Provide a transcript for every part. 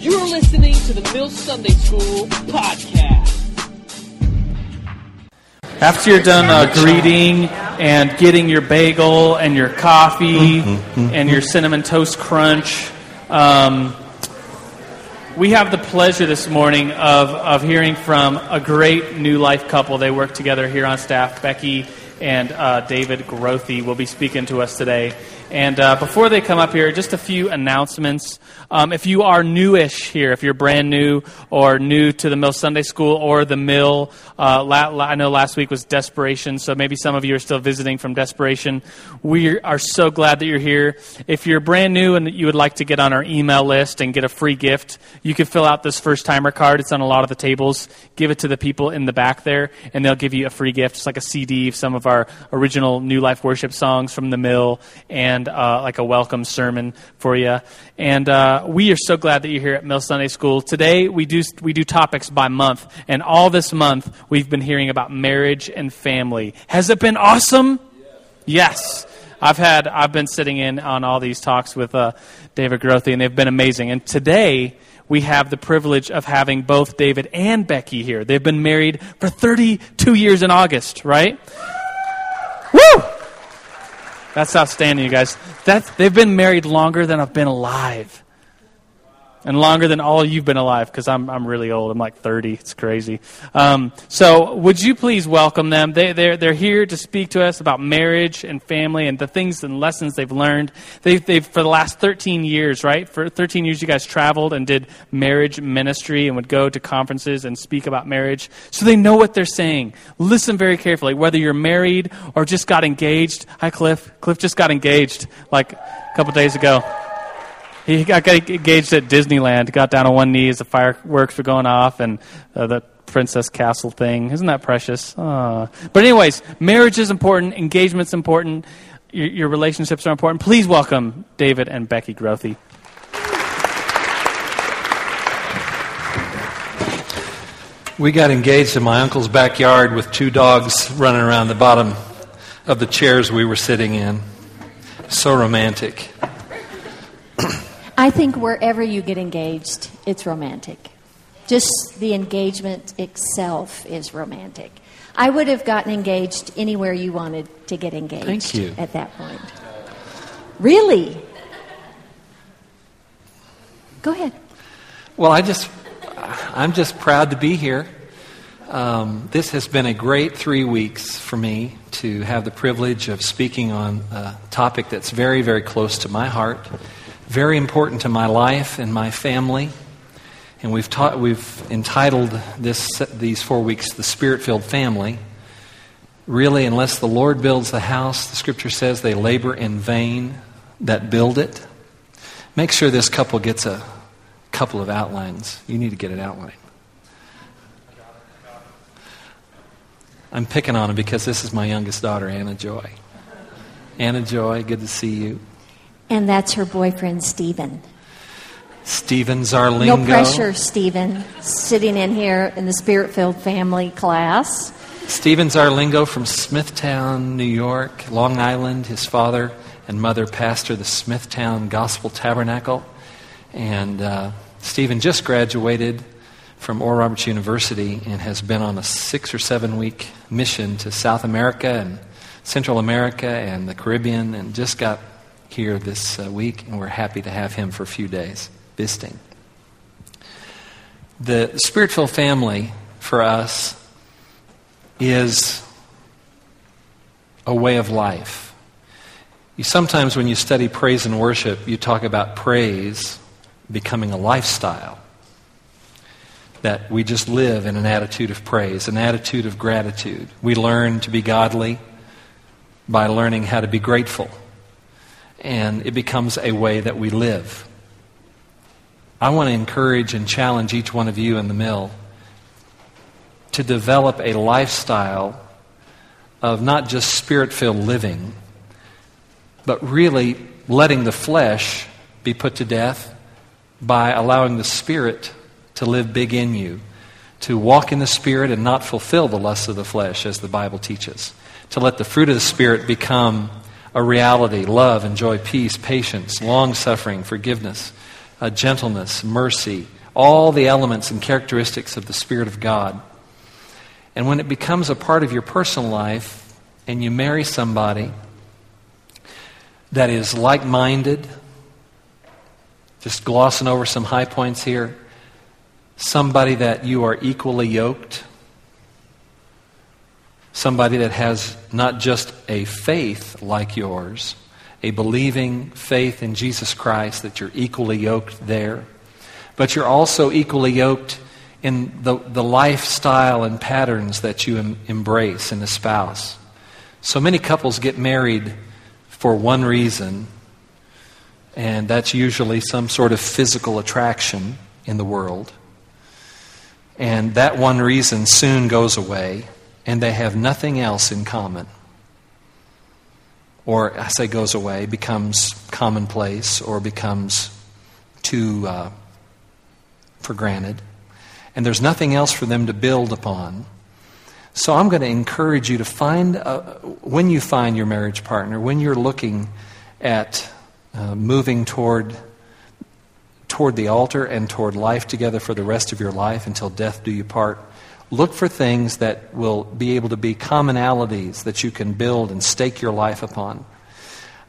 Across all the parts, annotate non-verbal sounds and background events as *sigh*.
You're listening to the Mill Sunday School podcast. After you're done uh, greeting and getting your bagel and your coffee and your cinnamon toast crunch, um, we have the pleasure this morning of, of hearing from a great new life couple. They work together here on staff. Becky and uh, David Grothy will be speaking to us today. And uh, before they come up here, just a few announcements. Um, if you are newish here, if you're brand new or new to the Mill Sunday School or the Mill, uh, la- la- I know last week was Desperation, so maybe some of you are still visiting from Desperation. We are so glad that you're here. If you're brand new and you would like to get on our email list and get a free gift, you can fill out this first timer card. It's on a lot of the tables. Give it to the people in the back there, and they'll give you a free gift. It's like a CD of some of our original New Life worship songs from the Mill and uh, like a welcome sermon for you. And uh, we are so glad that you're here at Mill Sunday School. Today we do we do topics by month, and all this month we've been hearing about marriage and family. Has it been awesome? Yes. I've had I've been sitting in on all these talks with uh, David Grothy, and they've been amazing. And today we have the privilege of having both David and Becky here. They've been married for 32 years in August, right? That's outstanding, you guys. That's, they've been married longer than I've been alive. And longer than all you've been alive, because I'm, I'm really old. I'm like 30. It's crazy. Um, so, would you please welcome them? They, they're, they're here to speak to us about marriage and family and the things and lessons they've learned. They've, they've, for the last 13 years, right? For 13 years, you guys traveled and did marriage ministry and would go to conferences and speak about marriage. So, they know what they're saying. Listen very carefully. Whether you're married or just got engaged. Hi, Cliff. Cliff just got engaged like a couple days ago. He got, got engaged at Disneyland. Got down on one knee as the fireworks were going off, and uh, the princess castle thing. Isn't that precious? Aw. But anyways, marriage is important. Engagement's important. Your, your relationships are important. Please welcome David and Becky Grothy. We got engaged in my uncle's backyard with two dogs running around the bottom of the chairs we were sitting in. So romantic. I think wherever you get engaged, it's romantic. Just the engagement itself is romantic. I would have gotten engaged anywhere you wanted to get engaged Thank you. at that point. Really? Go ahead. Well, I just, I'm just proud to be here. Um, this has been a great three weeks for me to have the privilege of speaking on a topic that's very, very close to my heart, very important to my life and my family. And we've, taught, we've entitled this, these four weeks The Spirit Filled Family. Really, unless the Lord builds the house, the scripture says they labor in vain that build it. Make sure this couple gets a couple of outlines. You need to get an outline. I'm picking on him because this is my youngest daughter, Anna Joy. Anna Joy, good to see you. And that's her boyfriend, Stephen. Stephen Zarlingo. No pressure, Stephen, sitting in here in the Spirit filled family class. Stephen Zarlingo from Smithtown, New York, Long Island. His father and mother pastor the Smithtown Gospel Tabernacle. And uh, Stephen just graduated from Oral Roberts University and has been on a six or seven week mission to South America and Central America and the Caribbean and just got here this uh, week. And we're happy to have him for a few days visiting. The Spirit filled family for us is a way of life. You sometimes, when you study praise and worship, you talk about praise becoming a lifestyle. That we just live in an attitude of praise, an attitude of gratitude. We learn to be godly by learning how to be grateful. And it becomes a way that we live. I want to encourage and challenge each one of you in the mill to develop a lifestyle of not just spirit filled living, but really letting the flesh be put to death by allowing the Spirit to live big in you, to walk in the Spirit and not fulfill the lusts of the flesh, as the Bible teaches, to let the fruit of the Spirit become a reality love and joy, peace, patience, long suffering, forgiveness, uh, gentleness, mercy, all the elements and characteristics of the Spirit of God. And when it becomes a part of your personal life and you marry somebody that is like minded, just glossing over some high points here, somebody that you are equally yoked, somebody that has not just a faith like yours, a believing faith in Jesus Christ, that you're equally yoked there, but you're also equally yoked in the, the lifestyle and patterns that you em- embrace and espouse. So many couples get married for one reason, and that's usually some sort of physical attraction in the world. And that one reason soon goes away, and they have nothing else in common. Or, I say goes away, becomes commonplace or becomes too uh, for granted and there's nothing else for them to build upon. So I'm going to encourage you to find, a, when you find your marriage partner, when you're looking at uh, moving toward, toward the altar and toward life together for the rest of your life until death do you part, look for things that will be able to be commonalities that you can build and stake your life upon.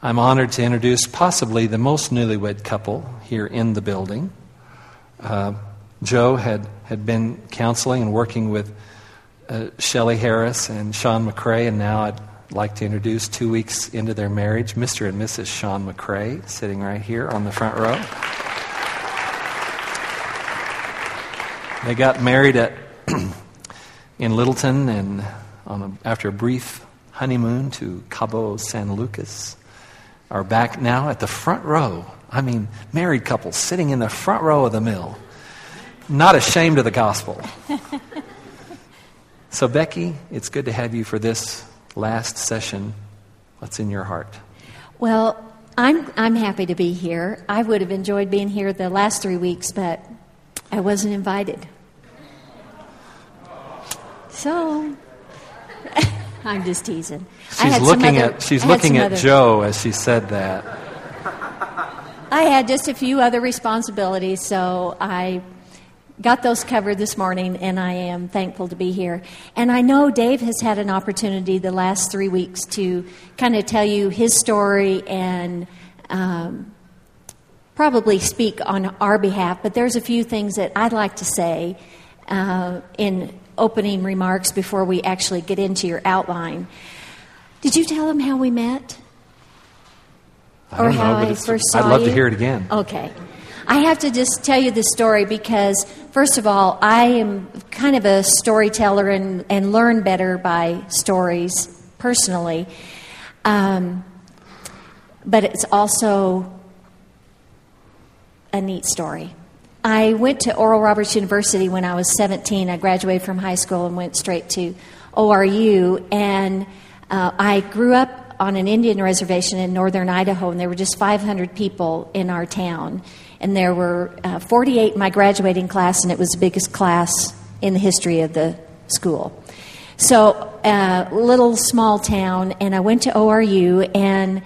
I'm honored to introduce possibly the most newlywed couple here in the building. Uh, Joe had, had been counseling and working with uh, Shelley Harris and Sean McCrae, and now I'd like to introduce two weeks into their marriage, Mr. and Mrs. Sean McCrae, sitting right here on the front row. They got married at *clears throat* in Littleton and a, after a brief honeymoon to Cabo San Lucas are back now at the front row. I mean, married couples sitting in the front row of the mill not ashamed of the gospel. *laughs* so, Becky, it's good to have you for this last session. What's in your heart? Well, I'm, I'm happy to be here. I would have enjoyed being here the last three weeks, but I wasn't invited. So, *laughs* I'm just teasing. She's looking other, at she's looking at other, Joe as she said that. I had just a few other responsibilities, so I got those covered this morning, and I am thankful to be here. And I know Dave has had an opportunity the last three weeks to kind of tell you his story and um, probably speak on our behalf, but there's a few things that I'd like to say uh, in opening remarks before we actually get into your outline. Did you tell them how we met? or how I first saw I'd love you? to hear it again. Okay. I have to just tell you the story because, first of all, I am kind of a storyteller and, and learn better by stories personally. Um, but it's also a neat story. I went to Oral Roberts University when I was 17. I graduated from high school and went straight to ORU. And uh, I grew up on an Indian reservation in northern Idaho, and there were just 500 people in our town and there were uh, 48 in my graduating class, and it was the biggest class in the history of the school. So, uh, little small town, and I went to ORU, and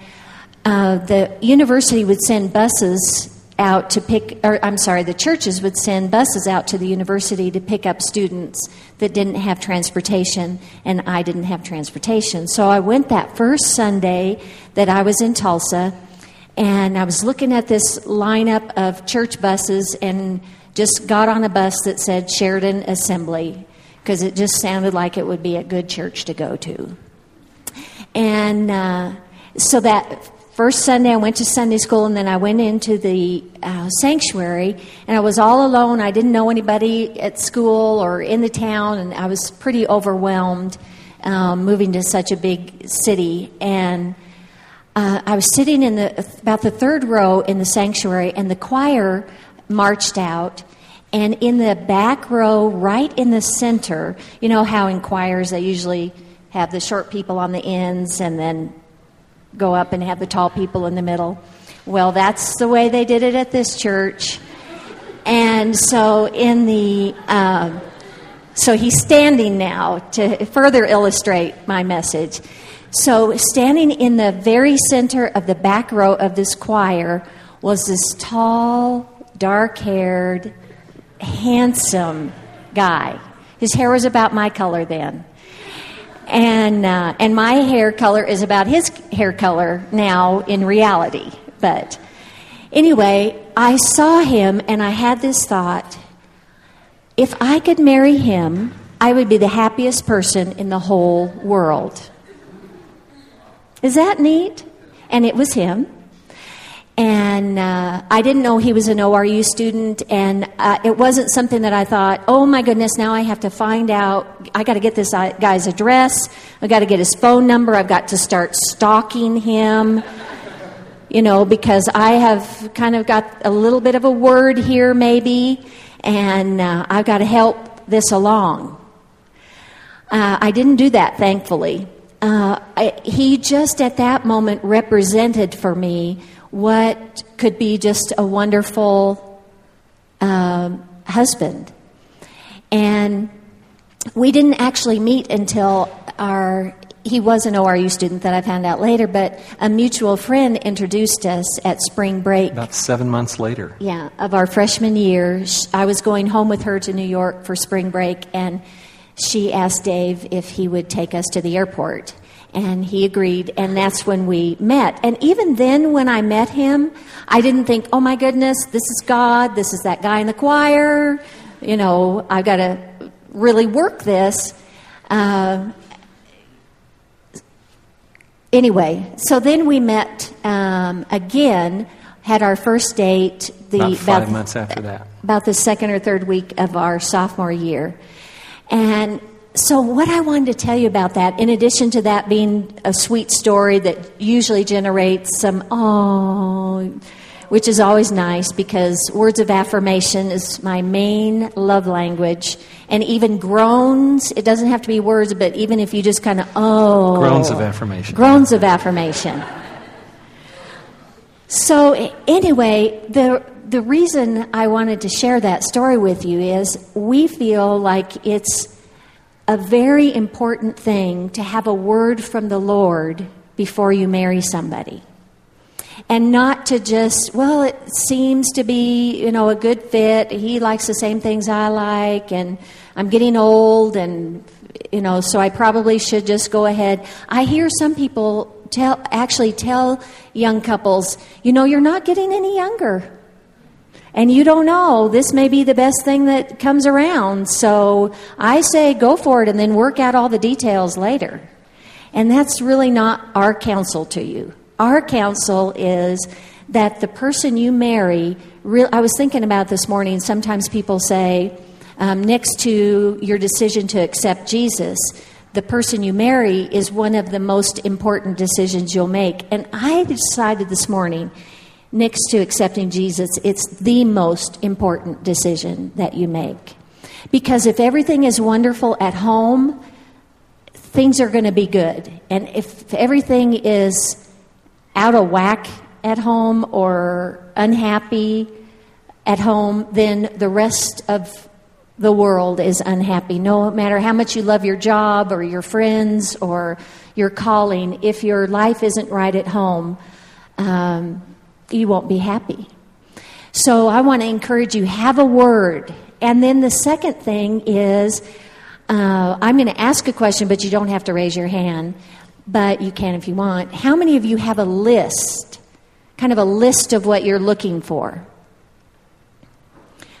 uh, the university would send buses out to pick, or I'm sorry, the churches would send buses out to the university to pick up students that didn't have transportation, and I didn't have transportation. So I went that first Sunday that I was in Tulsa and I was looking at this lineup of church buses and just got on a bus that said Sheridan Assembly because it just sounded like it would be a good church to go to. And uh, so that first Sunday, I went to Sunday school, and then I went into the uh, sanctuary, and I was all alone. I didn't know anybody at school or in the town, and I was pretty overwhelmed um, moving to such a big city. And uh, I was sitting in the about the third row in the sanctuary, and the choir marched out. And in the back row, right in the center, you know how in choirs they usually have the short people on the ends and then go up and have the tall people in the middle. Well, that's the way they did it at this church. And so in the uh, so he's standing now to further illustrate my message. So, standing in the very center of the back row of this choir was this tall, dark haired, handsome guy. His hair was about my color then. And, uh, and my hair color is about his hair color now in reality. But anyway, I saw him and I had this thought if I could marry him, I would be the happiest person in the whole world. Is that neat? And it was him. And uh, I didn't know he was an ORU student, and uh, it wasn't something that I thought, oh my goodness, now I have to find out. I got to get this uh, guy's address. I got to get his phone number. I've got to start stalking him, you know, because I have kind of got a little bit of a word here, maybe, and uh, I've got to help this along. Uh, I didn't do that, thankfully. Uh, I, he just at that moment represented for me what could be just a wonderful um, husband. And we didn't actually meet until our, he was an ORU student that I found out later, but a mutual friend introduced us at spring break. About seven months later. Yeah, of our freshman year. I was going home with her to New York for spring break, and she asked Dave if he would take us to the airport and he agreed and that's when we met. And even then when i met him i didn't think oh my goodness this is god this is that guy in the choir. You know i've got to really work this. Uh, anyway so then we met um, again had our first date the about five about, months after that. about the second or third week of our sophomore year. And so, what I wanted to tell you about that, in addition to that being a sweet story that usually generates some, oh, which is always nice because words of affirmation is my main love language. And even groans, it doesn't have to be words, but even if you just kind of, oh. Groans of affirmation. Groans of affirmation. So, anyway, the, the reason I wanted to share that story with you is we feel like it's a very important thing to have a word from the Lord before you marry somebody. And not to just, well, it seems to be, you know, a good fit. He likes the same things I like, and I'm getting old, and, you know, so I probably should just go ahead. I hear some people tell, actually tell young couples, you know, you're not getting any younger and you don't know, this may be the best thing that comes around. So I say go for it and then work out all the details later. And that's really not our counsel to you. Our counsel is that the person you marry, real, I was thinking about this morning, sometimes people say, um, next to your decision to accept Jesus, the person you marry is one of the most important decisions you'll make. And I decided this morning next to accepting Jesus, it's the most important decision that you make. Because if everything is wonderful at home, things are going to be good. And if everything is out of whack at home or unhappy at home, then the rest of the world is unhappy. No matter how much you love your job or your friends or your calling, if your life isn't right at home, um, you won't be happy. So I want to encourage you have a word. And then the second thing is uh, I'm going to ask a question, but you don't have to raise your hand, but you can if you want. How many of you have a list, kind of a list of what you're looking for?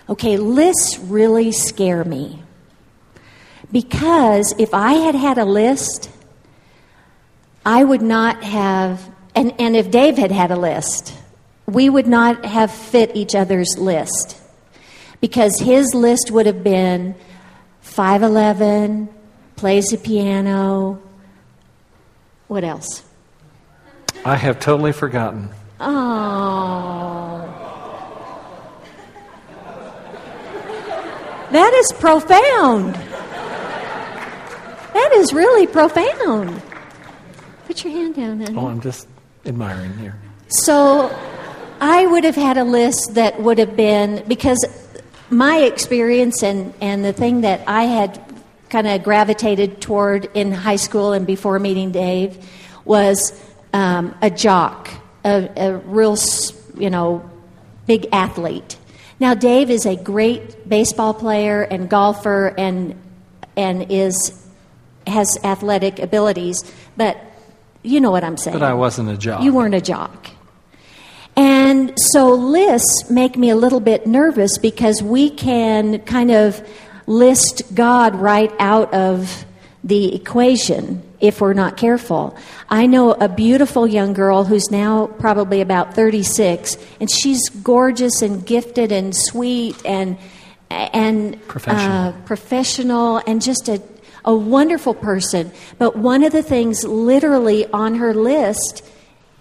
Okay, lists really scare me. Because if I had had a list, I would not have, and, and if Dave had had a list, we would not have fit each other's list because his list would have been 5'11, plays the piano. What else? I have totally forgotten. Oh. That is profound. That is really profound. Put your hand down, honey. Oh, I'm just admiring here. So I would have had a list that would have been because my experience and, and the thing that I had kind of gravitated toward in high school and before meeting Dave was um, a jock, a, a real, you know, big athlete. Now, Dave is a great baseball player and golfer and, and is, has athletic abilities, but you know what I'm saying. But I wasn't a jock. You weren't a jock. And so lists make me a little bit nervous because we can kind of list God right out of the equation if we're not careful. I know a beautiful young girl who's now probably about 36, and she's gorgeous and gifted and sweet and and Professional. uh, professional and just a a wonderful person. But one of the things literally on her list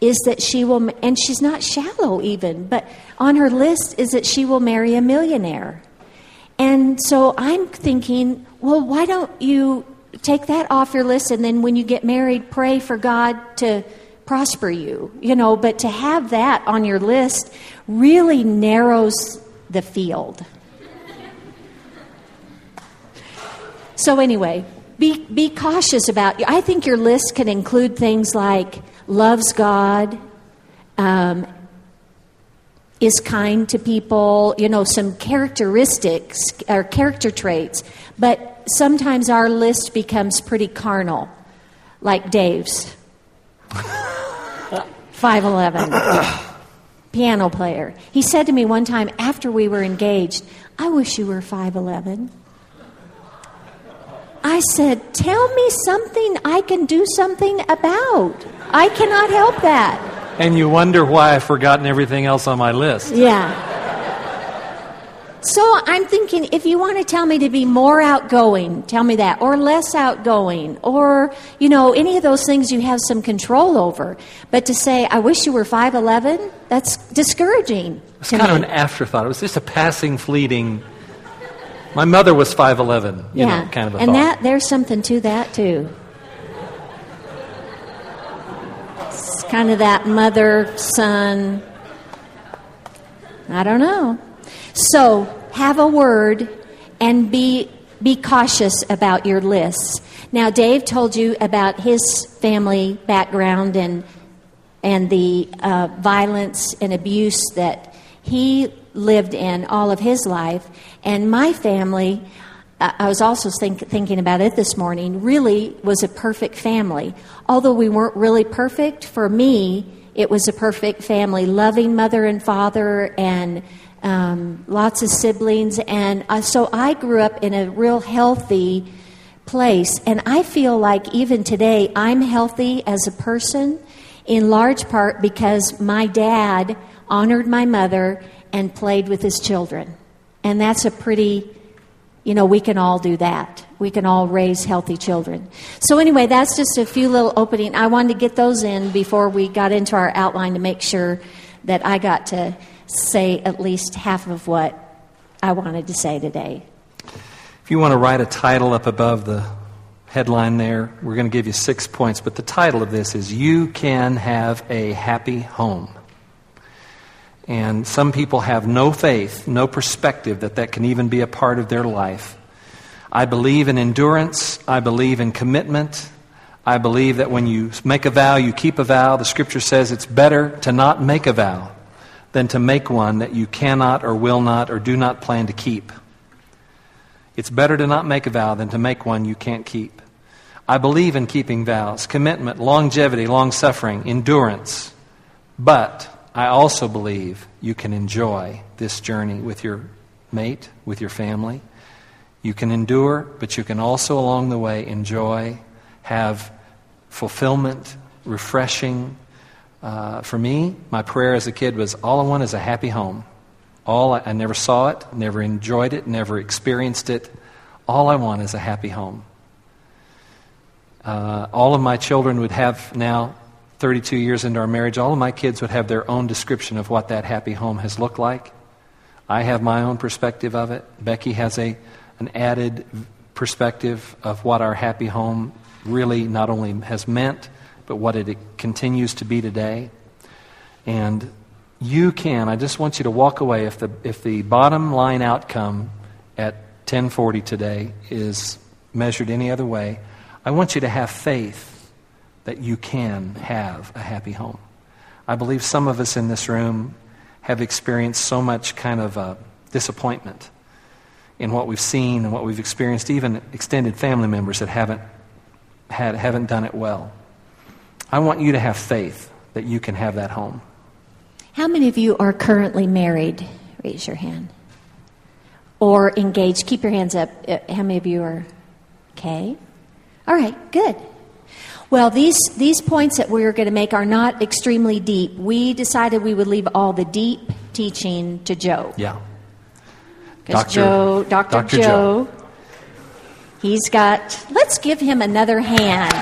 is that she will, and she's not shallow even, but on her list is that she will marry a millionaire. And so I'm thinking, well, why don't you take that off your list and then when you get married, pray for God to prosper you, you know, but to have that on your list really narrows the field. So, anyway, be, be cautious about. I think your list can include things like loves God, um, is kind to people, you know, some characteristics or character traits. But sometimes our list becomes pretty carnal, like Dave's. *laughs* 5'11, piano player. He said to me one time after we were engaged, I wish you were 5'11. I said, Tell me something I can do something about. I cannot help that. And you wonder why I've forgotten everything else on my list. Yeah. So I'm thinking if you want to tell me to be more outgoing, tell me that, or less outgoing, or, you know, any of those things you have some control over. But to say, I wish you were 5'11, that's discouraging. It's kind of an afterthought. It was just a passing, fleeting. My mother was 5'11, you yeah. know, kind of a and thought. that there's something to that too. It's kind of that mother son. I don't know. So have a word and be be cautious about your lists. Now, Dave told you about his family background and and the uh, violence and abuse that he lived in all of his life. And my family, I was also think, thinking about it this morning, really was a perfect family. Although we weren't really perfect, for me, it was a perfect family loving mother and father and um, lots of siblings. And uh, so I grew up in a real healthy place. And I feel like even today, I'm healthy as a person in large part because my dad honored my mother and played with his children. And that's a pretty, you know, we can all do that. We can all raise healthy children. So, anyway, that's just a few little opening. I wanted to get those in before we got into our outline to make sure that I got to say at least half of what I wanted to say today. If you want to write a title up above the headline there, we're going to give you six points. But the title of this is You Can Have a Happy Home. And some people have no faith, no perspective that that can even be a part of their life. I believe in endurance. I believe in commitment. I believe that when you make a vow, you keep a vow. The scripture says it's better to not make a vow than to make one that you cannot or will not or do not plan to keep. It's better to not make a vow than to make one you can't keep. I believe in keeping vows, commitment, longevity, long suffering, endurance. But I also believe you can enjoy this journey with your mate, with your family. You can endure, but you can also along the way enjoy, have fulfillment, refreshing. Uh, for me, my prayer as a kid was all I want is a happy home. All I, I never saw it, never enjoyed it, never experienced it. All I want is a happy home. Uh, all of my children would have now, 32 years into our marriage, all of my kids would have their own description of what that happy home has looked like. I have my own perspective of it. Becky has a, an added perspective of what our happy home really not only has meant, but what it continues to be today. And you can, I just want you to walk away if the, if the bottom line outcome at 1040 today is measured any other way, I want you to have faith that you can have a happy home. I believe some of us in this room have experienced so much kind of uh disappointment in what we've seen and what we've experienced, even extended family members that haven't, had, haven't done it well. I want you to have faith that you can have that home. How many of you are currently married? Raise your hand. Or engaged? Keep your hands up. Uh, How many of you are okay? All right, good. Well, these, these points that we're going to make are not extremely deep. We decided we would leave all the deep teaching to Joe. Yeah. Because Dr. Joe, Dr. Dr. Joe, Joe. he's got, let's give him another hand.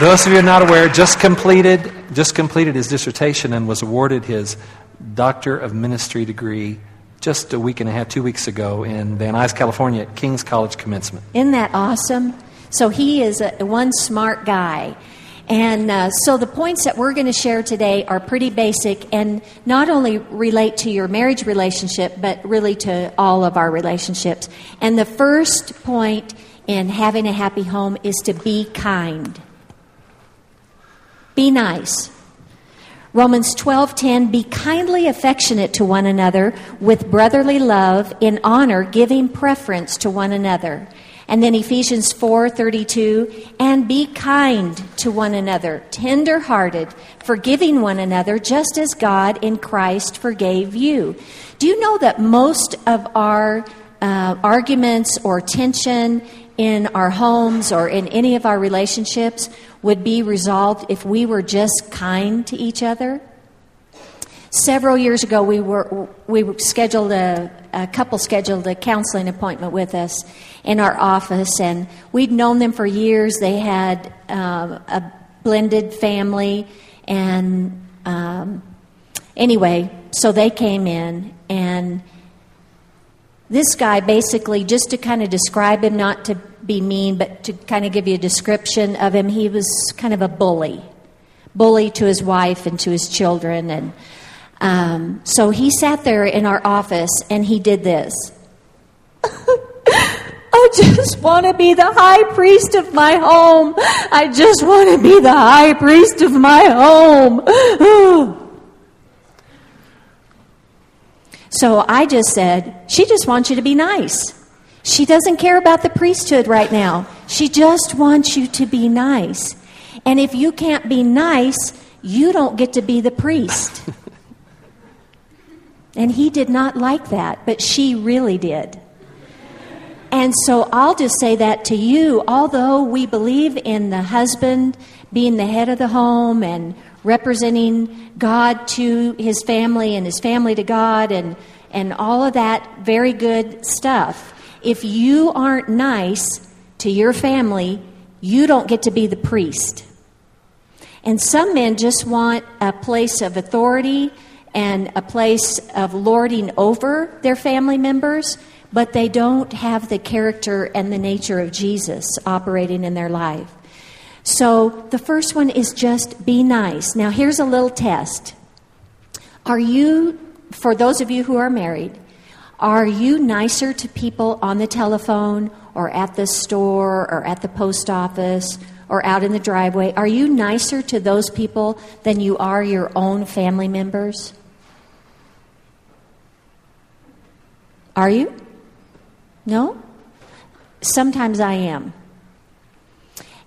Those of you are not aware, just completed, just completed his dissertation and was awarded his Doctor of Ministry degree just a week and a half, two weeks ago in Van Nuys, California at King's College Commencement. Isn't that awesome? So he is a, one smart guy. And uh, so the points that we're going to share today are pretty basic and not only relate to your marriage relationship, but really to all of our relationships. And the first point in having a happy home is to be kind. Be nice. Romans 12:10 be kindly affectionate to one another with brotherly love in honor giving preference to one another. And then Ephesians 4:32 and be kind to one another, tender-hearted, forgiving one another just as God in Christ forgave you. Do you know that most of our uh, arguments or tension in our homes or in any of our relationships would be resolved if we were just kind to each other. Several years ago, we were we scheduled a, a couple scheduled a counseling appointment with us in our office, and we'd known them for years. They had um, a blended family, and um, anyway, so they came in and this guy basically, just to kind of describe him, not to be mean, but to kind of give you a description of him, he was kind of a bully. Bully to his wife and to his children. And um, so he sat there in our office and he did this. *laughs* I just want to be the high priest of my home. I just want to be the high priest of my home. *sighs* So I just said, she just wants you to be nice. She doesn't care about the priesthood right now. She just wants you to be nice. And if you can't be nice, you don't get to be the priest. *laughs* and he did not like that, but she really did. And so I'll just say that to you, although we believe in the husband being the head of the home and representing God to his family and his family to God and, and all of that very good stuff. If you aren't nice to your family, you don't get to be the priest. And some men just want a place of authority and a place of lording over their family members, but they don't have the character and the nature of Jesus operating in their life. So the first one is just be nice. Now, here's a little test. Are you, for those of you who are married, are you nicer to people on the telephone or at the store or at the post office or out in the driveway? Are you nicer to those people than you are your own family members? Are you? No? Sometimes I am.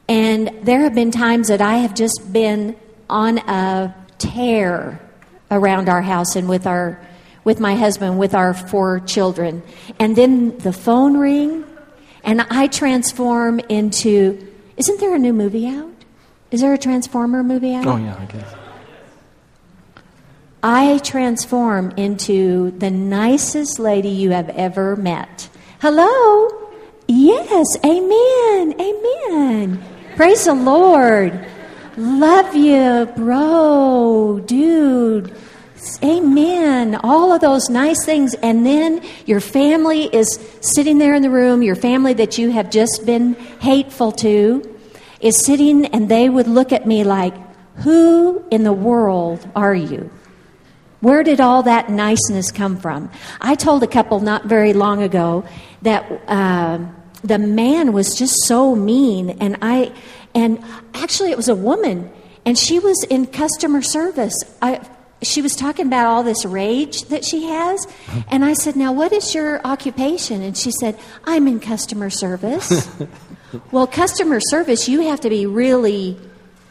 And there have been times that I have just been on a tear around our house and with our with my husband with our four children. And then the phone ring and I transform into isn't there a new movie out? Is there a Transformer movie out? Oh yeah, I guess. I transform into the nicest lady you have ever met. Hello? Yes, amen, amen. Praise the Lord. Love you, bro, dude. Amen. All of those nice things. And then your family is sitting there in the room, your family that you have just been hateful to is sitting, and they would look at me like, Who in the world are you? Where did all that niceness come from? I told a couple not very long ago that uh, the man was just so mean, and I, and actually it was a woman, and she was in customer service. I, she was talking about all this rage that she has. And I said, Now, what is your occupation? And she said, I'm in customer service. *laughs* well, customer service, you have to be really,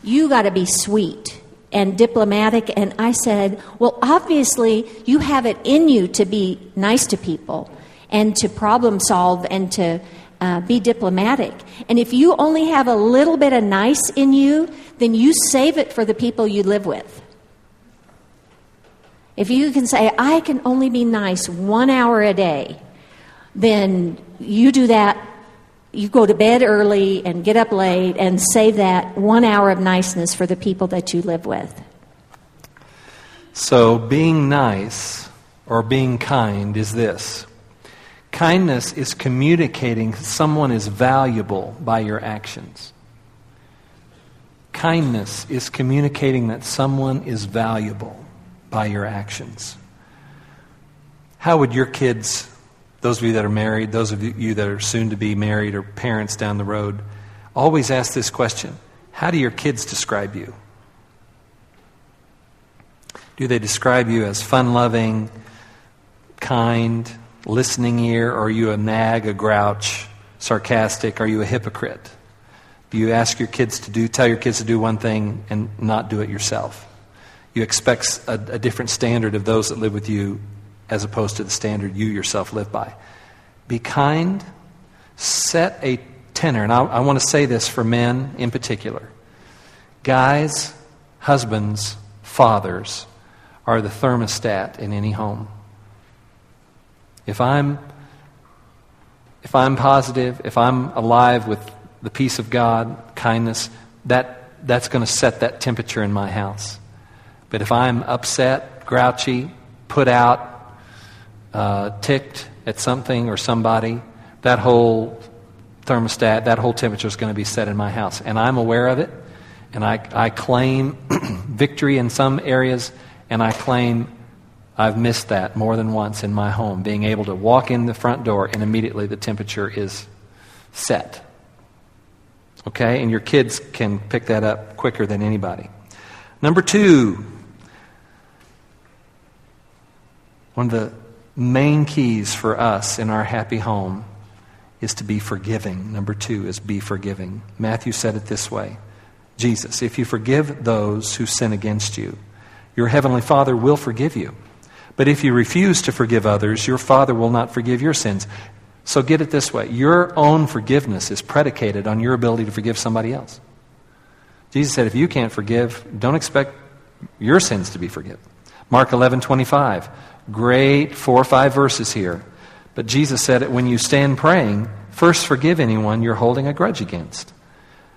you got to be sweet and diplomatic. And I said, Well, obviously, you have it in you to be nice to people and to problem solve and to uh, be diplomatic. And if you only have a little bit of nice in you, then you save it for the people you live with. If you can say, I can only be nice one hour a day, then you do that. You go to bed early and get up late and save that one hour of niceness for the people that you live with. So, being nice or being kind is this kindness is communicating someone is valuable by your actions. Kindness is communicating that someone is valuable by your actions. How would your kids, those of you that are married, those of you that are soon to be married or parents down the road, always ask this question How do your kids describe you? Do they describe you as fun loving, kind, listening ear, or are you a nag, a grouch, sarcastic? Are you a hypocrite? Do you ask your kids to do, tell your kids to do one thing and not do it yourself? You expect a, a different standard of those that live with you as opposed to the standard you yourself live by. Be kind, set a tenor, and I, I want to say this for men in particular. Guys, husbands, fathers are the thermostat in any home. If I'm if I'm positive, if I'm alive with the peace of God, kindness, that that's going to set that temperature in my house. But if I'm upset, grouchy, put out, uh, ticked at something or somebody, that whole thermostat, that whole temperature is going to be set in my house. And I'm aware of it, and I, I claim *clears throat* victory in some areas, and I claim I've missed that more than once in my home, being able to walk in the front door and immediately the temperature is set. Okay? And your kids can pick that up quicker than anybody. Number two, One of the main keys for us in our happy home is to be forgiving. Number two is be forgiving. Matthew said it this way Jesus, if you forgive those who sin against you, your heavenly Father will forgive you. But if you refuse to forgive others, your Father will not forgive your sins. So get it this way your own forgiveness is predicated on your ability to forgive somebody else. Jesus said, if you can't forgive, don't expect your sins to be forgiven. Mark 11 25. Great four or five verses here. But Jesus said it when you stand praying, first forgive anyone you're holding a grudge against,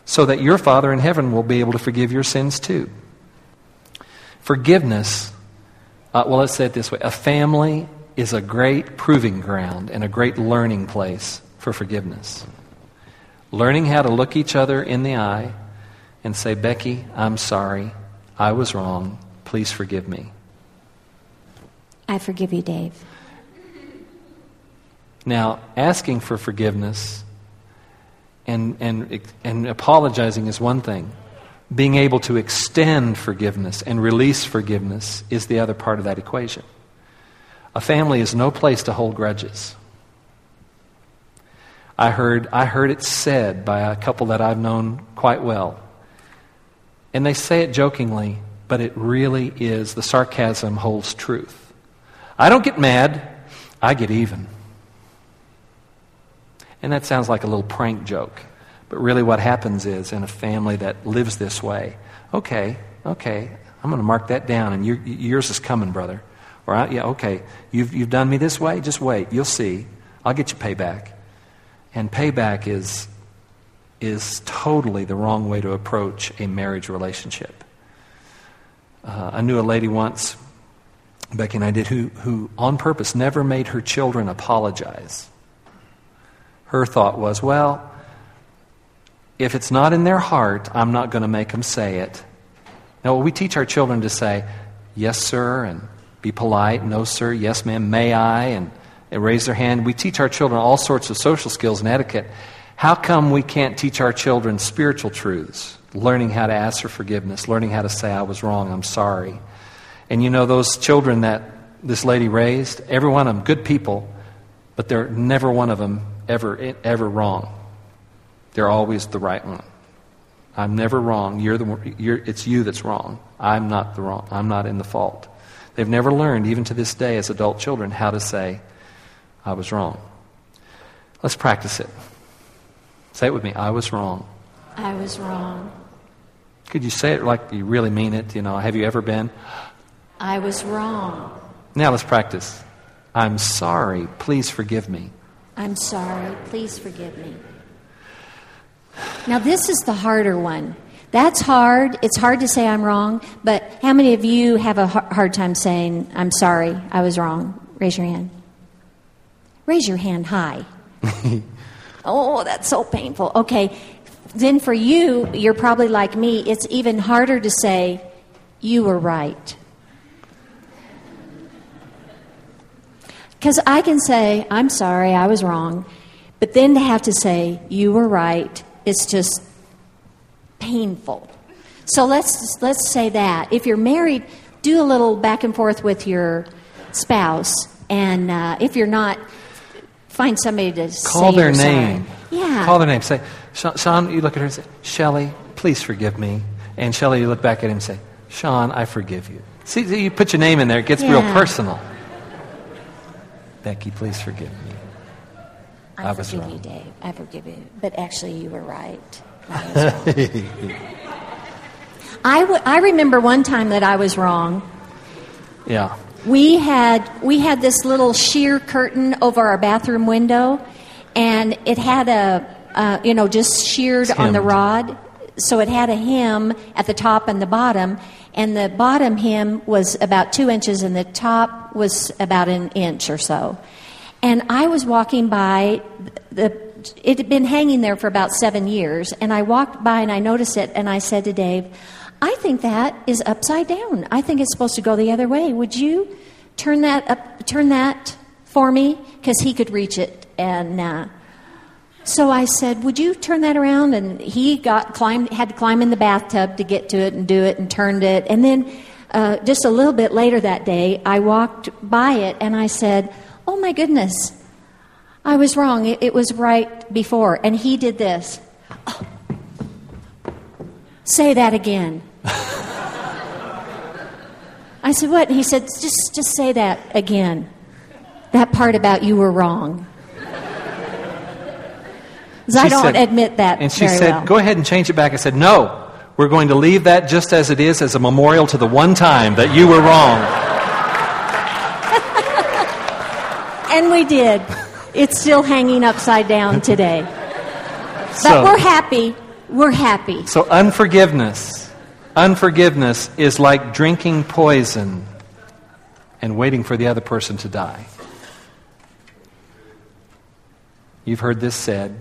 so that your Father in heaven will be able to forgive your sins too. Forgiveness, uh, well, let's say it this way a family is a great proving ground and a great learning place for forgiveness. Learning how to look each other in the eye and say, Becky, I'm sorry. I was wrong. Please forgive me. I forgive you, Dave. Now, asking for forgiveness and, and, and apologizing is one thing. Being able to extend forgiveness and release forgiveness is the other part of that equation. A family is no place to hold grudges. I heard, I heard it said by a couple that I've known quite well. And they say it jokingly, but it really is, the sarcasm holds truth. I don't get mad, I get even. And that sounds like a little prank joke. But really, what happens is in a family that lives this way, okay, okay, I'm going to mark that down, and yours is coming, brother. Or, yeah, okay, you've, you've done me this way, just wait, you'll see. I'll get you payback. And payback is, is totally the wrong way to approach a marriage relationship. Uh, I knew a lady once Becky and I did, who, who on purpose never made her children apologize. Her thought was, well, if it's not in their heart, I'm not going to make them say it. Now, we teach our children to say, yes, sir, and be polite, no, sir, yes, ma'am, may I, and, and raise their hand. We teach our children all sorts of social skills and etiquette. How come we can't teach our children spiritual truths? Learning how to ask for forgiveness, learning how to say, I was wrong, I'm sorry And you know those children that this lady raised, every one of them good people, but they're never one of them ever ever wrong. They're always the right one. I'm never wrong. You're the, you're, it's you that's wrong. I'm not the wrong. I'm not in the fault. They've never learned, even to this day, as adult children, how to say, "I was wrong." Let's practice it. Say it with me. I was wrong. I was wrong. Could you say it like you really mean it? You know, have you ever been? I was wrong. Now let's practice. I'm sorry. Please forgive me. I'm sorry. Please forgive me. Now, this is the harder one. That's hard. It's hard to say I'm wrong, but how many of you have a hard time saying, I'm sorry, I was wrong? Raise your hand. Raise your hand high. *laughs* oh, that's so painful. Okay, then for you, you're probably like me, it's even harder to say, You were right. Because I can say, I'm sorry, I was wrong. But then to have to say, You were right, it's just painful. So let's, let's say that. If you're married, do a little back and forth with your spouse. And uh, if you're not, find somebody to call their name. Sorry. Yeah. Call their name. Say, Sean, you look at her and say, Shelly, please forgive me. And Shelly, you look back at him and say, Sean, I forgive you. See, you put your name in there, it gets Yeah. real personal. Becky, please forgive me. I, I was forgive wrong. you, Dave. I forgive you. But actually, you were right. I. *laughs* I, w- I remember one time that I was wrong. Yeah. We had we had this little sheer curtain over our bathroom window, and it had a uh, you know just sheared on the rod, so it had a hem at the top and the bottom, and the bottom hem was about two inches, and the top was about an inch or so. And I was walking by the. It had been hanging there for about seven years, and I walked by and I noticed it, and I said to Dave, I think that is upside down. I think it's supposed to go the other way. Would you turn that up? Turn that for me, because he could reach it. And uh, so I said, "Would you turn that around?" And he got climbed, had to climb in the bathtub to get to it and do it, and turned it. And then, uh, just a little bit later that day, I walked by it and I said, "Oh my goodness, I was wrong. It, it was right before." And he did this. Say that again. *laughs* I said, What? And he said, Just, just say that again. That part about you were wrong. I don't said- admit that And she said, well. Go ahead and change it back. I said, No. We're going to leave that just as it is as a memorial to the one time that you were wrong. *laughs* And we did. It's still hanging upside down today. *laughs* But So- we're happy. We're happy. So, unforgiveness. Unforgiveness is like drinking poison and waiting for the other person to die. You've heard this said.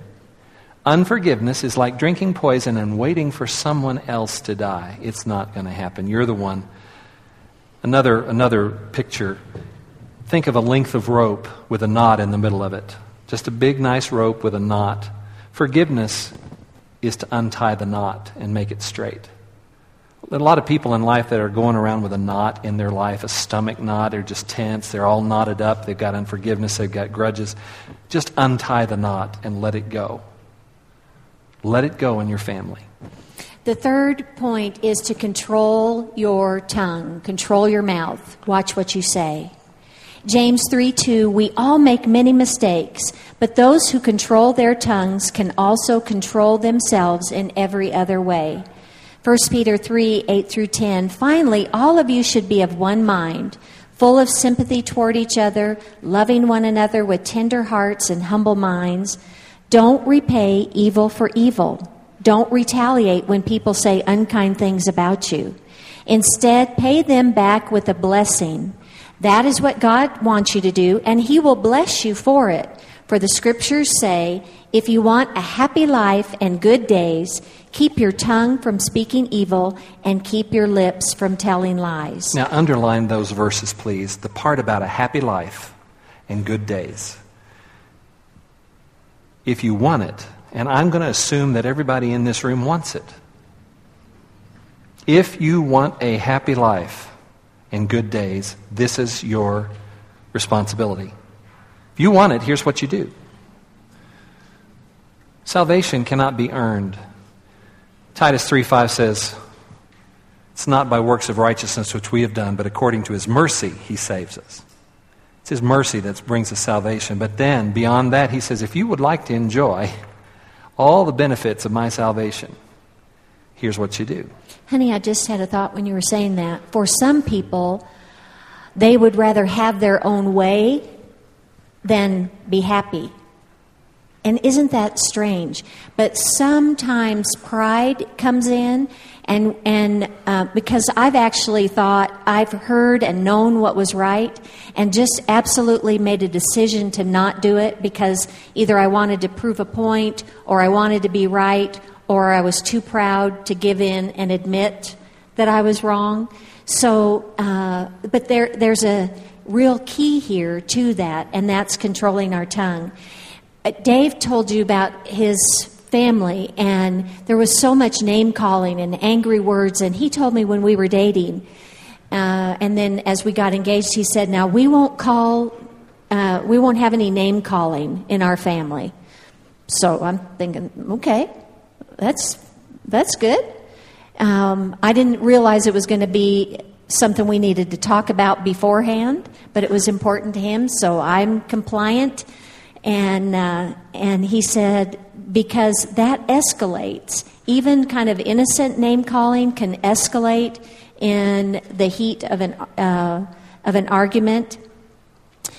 Unforgiveness is like drinking poison and waiting for someone else to die. It's not going to happen. You're the one. Another, another picture. Think of a length of rope with a knot in the middle of it. Just a big, nice rope with a knot. Forgiveness is to untie the knot and make it straight. There are a lot of people in life that are going around with a knot in their life, a stomach knot. They're just tense. They're all knotted up. They've got unforgiveness. They've got grudges. Just untie the knot and let it go. Let it go in your family. The third point is to control your tongue, control your mouth. Watch what you say. James 3 2, we all make many mistakes, but those who control their tongues can also control themselves in every other way. 1 Peter 3 8 through 10, finally, all of you should be of one mind, full of sympathy toward each other, loving one another with tender hearts and humble minds. Don't repay evil for evil. Don't retaliate when people say unkind things about you. Instead, pay them back with a blessing. That is what God wants you to do, and He will bless you for it. For the scriptures say, if you want a happy life and good days, keep your tongue from speaking evil and keep your lips from telling lies. Now, underline those verses, please. The part about a happy life and good days. If you want it, and I'm going to assume that everybody in this room wants it. If you want a happy life and good days. This is your responsibility. If you want it, here's what you do. Salvation cannot be earned. Titus 3 5 says, It's not by works of righteousness which we have done, but according to his mercy he saves us. It's his mercy that brings us salvation. But then, beyond that, he says, If you would like to enjoy all the benefits of my salvation, here's what you do. Honey, I just had a thought when you were saying that. For some people, they would rather have their own way than be happy. And isn't that strange? But sometimes pride comes in, and, and uh, because I've actually thought, I've heard and known what was right, and just absolutely made a decision to not do it because either I wanted to prove a point, or I wanted to be right, or I was too proud to give in and admit that I was wrong. So, uh, but there, there's a real key here to that, and that's controlling our tongue. Uh, Dave told you about his family, and there was so much name calling and angry words. And he told me when we were dating, uh, and then as we got engaged, he said, "Now we won't call, uh, we won't have any name calling in our family." So I'm thinking, okay, that's that's good. Um, I didn't realize it was going to be something we needed to talk about beforehand, but it was important to him, so I'm compliant. And uh, and he said because that escalates, even kind of innocent name calling can escalate in the heat of an uh, of an argument.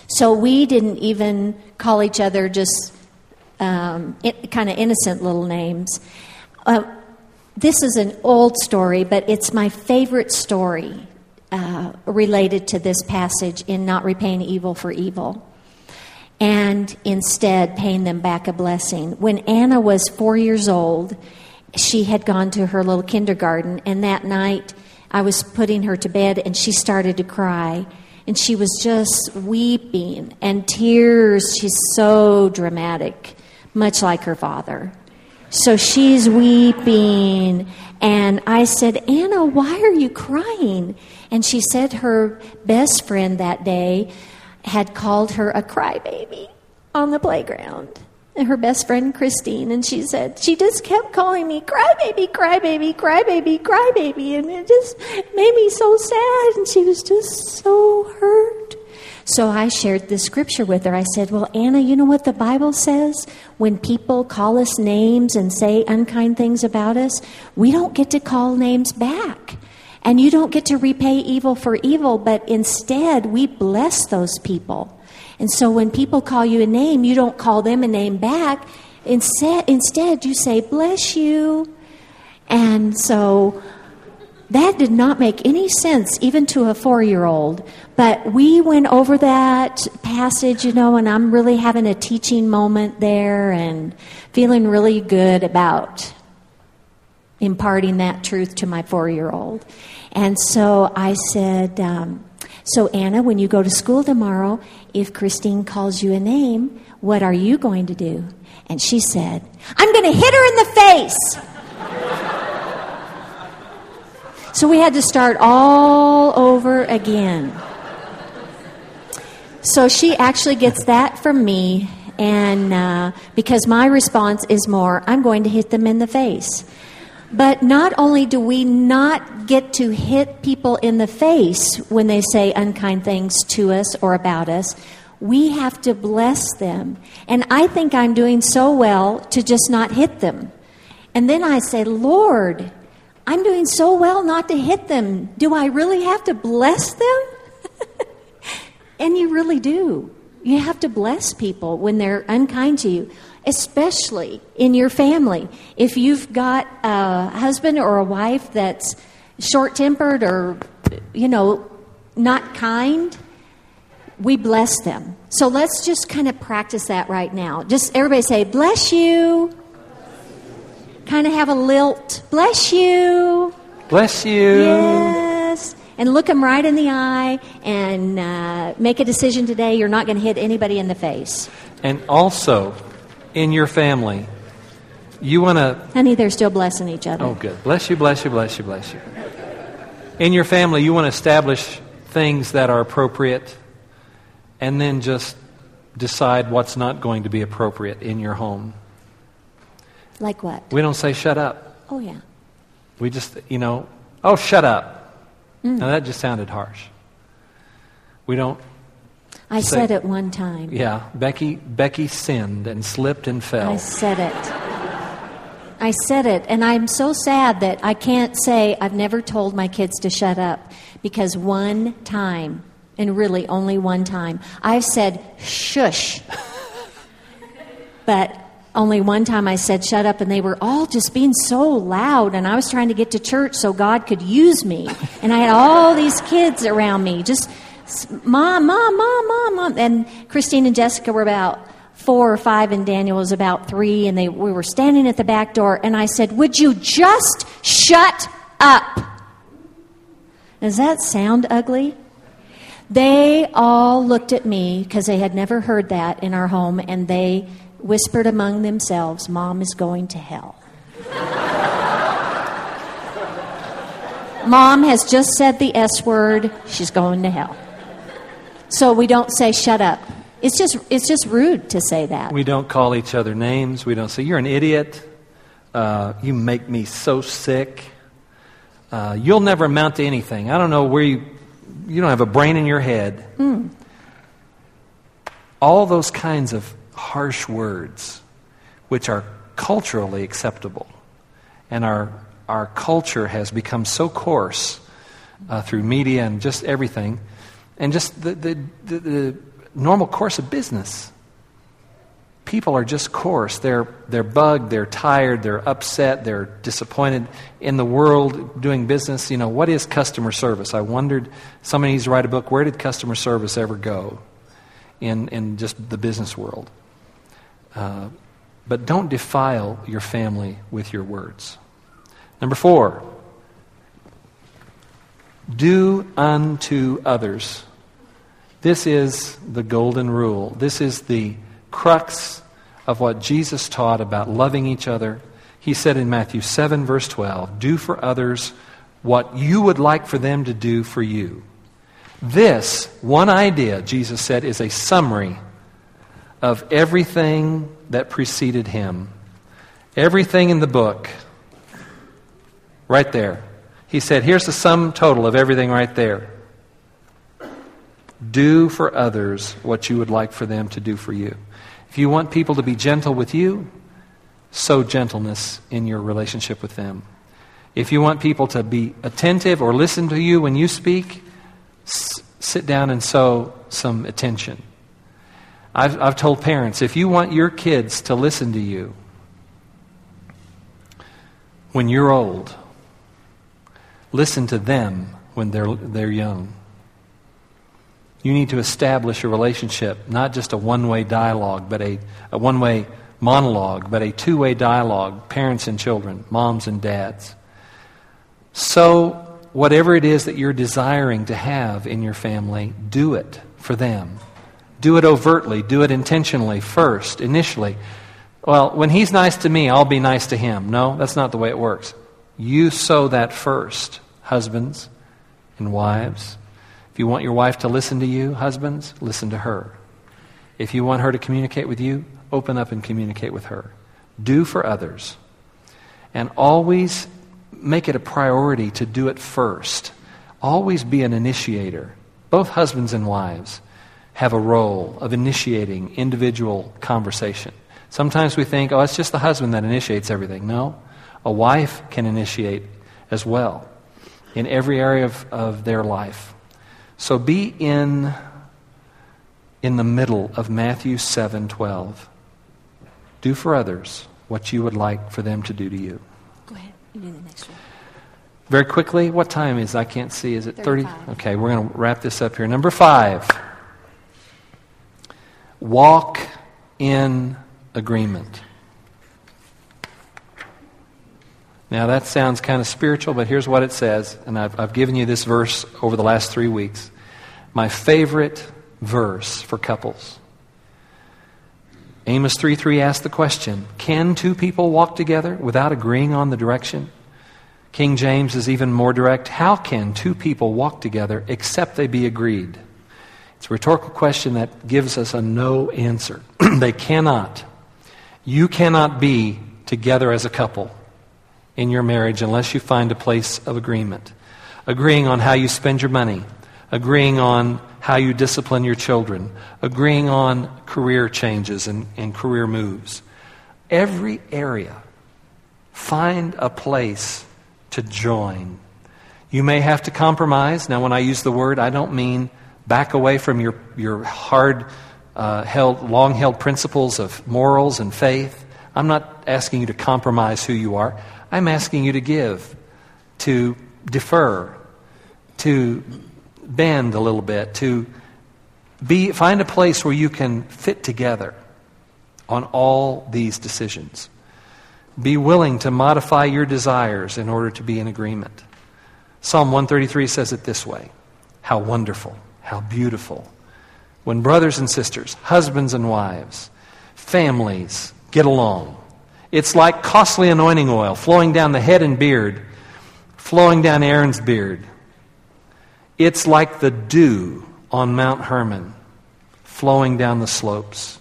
So we didn't even call each other just um, kind of innocent little names. Uh, this is an old story, but it's my favorite story uh, related to this passage in not repaying evil for evil and instead paying them back a blessing. When Anna was four years old, she had gone to her little kindergarten, and that night I was putting her to bed, and she started to cry. And she was just weeping and tears. She's so dramatic, much like her father. So she's weeping. And I said, Anna, why are you crying? And she said her best friend that day had called her a crybaby on the playground. And her best friend Christine, and she said, she just kept calling me crybaby, crybaby, crybaby, crybaby, and it just made me so sad, and she was just so hurt. So I shared the scripture with her. I said, Well, Anna, you know what the Bible says? When people call us names and say unkind things about us, we don't get to call names back. And you don't get to repay evil for evil, but instead we bless those people. And so when people call you a name, you don't call them a name back. Instead, instead you say, Bless you. And so that did not make any sense, even to a four year old. But we went over that passage, you know, and I'm really having a teaching moment there and feeling really good about imparting that truth to my four year old. And so I said, um, So, Anna, when you go to school tomorrow, if Christine calls you a name, what are you going to do? And she said, I'm going to hit her in the face. So we had to start all over again. So she actually gets that from me, and uh, because my response is more, I'm going to hit them in the face. But not only do we not get to hit people in the face when they say unkind things to us or about us, we have to bless them. And I think I'm doing so well to just not hit them. And then I say, Lord, I'm doing so well not to hit them. Do I really have to bless them? *laughs* and you really do. You have to bless people when they're unkind to you, especially in your family. If you've got a husband or a wife that's short tempered or, you know, not kind, we bless them. So let's just kind of practice that right now. Just everybody say, bless you kind of have a lilt. Bless you. Bless you. Yes. And look them right in the eye and uh, make a decision today. You're not going to hit anybody in the face. And also, in your family, you want to. Honey, they're still blessing each other. Oh, good. Bless you, bless you, bless you, bless you. In your family, you want to establish things that are appropriate and then just decide what's not going to be appropriate in your home. Like what? We don't say shut up. Oh, yeah. We just, you know, oh, shut up. Mm. Now that just sounded harsh. We don't, I Say- said it one time. yeah, Becky, Becky sinned and slipped and fell. I said it. I said it, and I'm so sad that I can't say I've never told my kids to shut up because one time, and really only one time, I've said shush. *laughs* but only one time I said shut up, and they were all just being so loud, and I was trying to get to church so God could use me. *laughs* And I had all these kids around me, just mom, mom, mom, mom, mom. And Christine and Jessica were about four or five, and Daniel was about three, and they we were standing at the back door, and I said, "Would you just shut up?" Does that sound ugly? They all looked at me because they had never heard that in our home, and they whispered among themselves, Mom is going to hell. *laughs* Mom has just said the S word, she's going to hell. So we don't say shut up. It's just, it's just rude to say that. We don't call each other names. We don't say, You're an idiot. Uh, you make me so sick. Uh, you'll never amount to anything. I don't know where you, you don't have a brain in your head. All those kinds of harsh words, which are culturally acceptable. And our, our culture has become so coarse uh, through media and just everything, and just the, the, the, the normal course of business. People are just coarse. They're, they're bugged, they're tired, they're upset, they're disappointed in the world doing business. You know, what is customer service? I wondered, somebody needs to write a book, where did customer service ever go in, in just the business world? Uh, but don't defile your family with your words. Number four, do unto others. This is the golden rule. This is the crux of what Jesus taught about loving each other. He said in Matthew 7, verse 12, Do for others what you would like for them to do for you. This one idea, Jesus said, is a summary of everything that preceded him. Everything in the book. Right there. He said, Here's the sum total of everything right there. Do for others what you would like for them to do for you. If you want people to be gentle with you, sow gentleness in your relationship with them. If you want people to be attentive or listen to you when you speak, s- sit down and sow some attention. I've, I've told parents if you want your kids to listen to you when you're old, listen to them when they're, they're young. You need to establish a relationship, not just a one way dialogue, but a, a one way monologue, but a two way dialogue, parents and children, moms and dads. So, whatever it is that you're desiring to have in your family, do it for them. Do it overtly, do it intentionally first, initially. Well, when he's nice to me, I'll be nice to him. No, that's not the way it works. You sow that first, husbands and wives. If you want your wife to listen to you, husbands, listen to her. If you want her to communicate with you, open up and communicate with her. Do for others. And always make it a priority to do it first. Always be an initiator. Both husbands and wives have a role of initiating individual conversation. Sometimes we think, oh, it's just the husband that initiates everything. No, a wife can initiate as well in every area of, of their life. So be in, in the middle of Matthew 7 12. Do for others what you would like for them to do to you. Go ahead. You do the next one. Very quickly, what time is? I can't see. Is it 30? Okay, we're going to wrap this up here. Number five walk in agreement. Now, that sounds kind of spiritual, but here's what it says, and I've, I've given you this verse over the last three weeks. My favorite verse for couples. Amos 3 3 asks the question Can two people walk together without agreeing on the direction? King James is even more direct. How can two people walk together except they be agreed? It's a rhetorical question that gives us a no answer. *clears throat* they cannot. You cannot be together as a couple in your marriage unless you find a place of agreement. Agreeing on how you spend your money, agreeing on how you discipline your children, agreeing on career changes and, and career moves. Every area, find a place to join. You may have to compromise. Now, when I use the word, I don't mean back away from your, your hard uh, held, long held principles of morals and faith. I'm not asking you to compromise who you are. I'm asking you to give, to defer, to bend a little bit, to be, find a place where you can fit together on all these decisions. Be willing to modify your desires in order to be in agreement. Psalm 133 says it this way How wonderful, how beautiful. When brothers and sisters, husbands and wives, families get along. It's like costly anointing oil flowing down the head and beard, flowing down Aaron's beard. It's like the dew on Mount Hermon flowing down the slopes.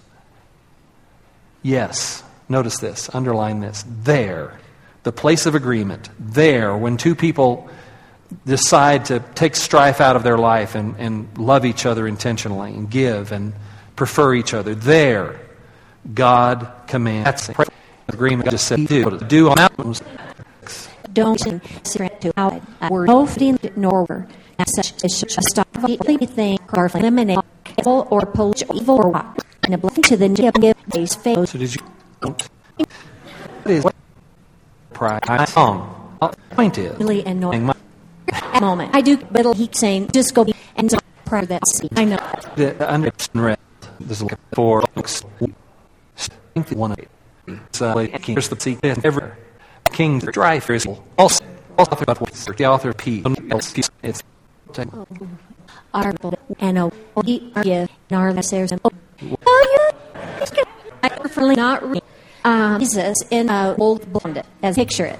Yes, notice this, underline this. There, the place of agreement, there, when two people decide to take strife out of their life and, and love each other intentionally and give and prefer each other, there, God commands. Agreement just said do. Do on mountains. Don't to out word nor such as a stop of anything or eliminate evil or polish evil or walk and a blessing to the give these faith. So did you don't what is pride song point is really annoying at moment. I do but he's saying just go and prior that I know the under red there's a four one it's uh, here's the seat every king drive is also also about what's the author P it's our and our listeners oh you I prefer not read um, Jesus in a old blonde as picture it.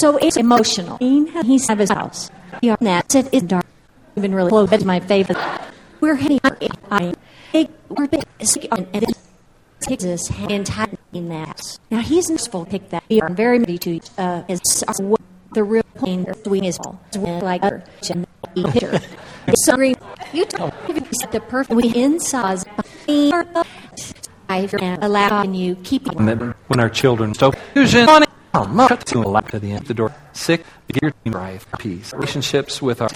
So it's emotional. He's at his house. He on that it is dark. Even really close. That's my favorite. We're heading. I we're big and Jesus and in that. Now he's useful to pick that. We are very ready to uh, is the real plane swing is all like her picture. *laughs* So you told the perfect inside. I allow you keep when our children so fusion to the end of the door. Sick, gear drive peace. Relationships with our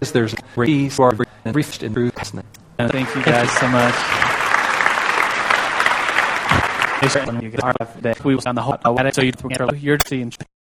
is there's peace or briefed and Thank you guys so much. We was on the whole so you're seeing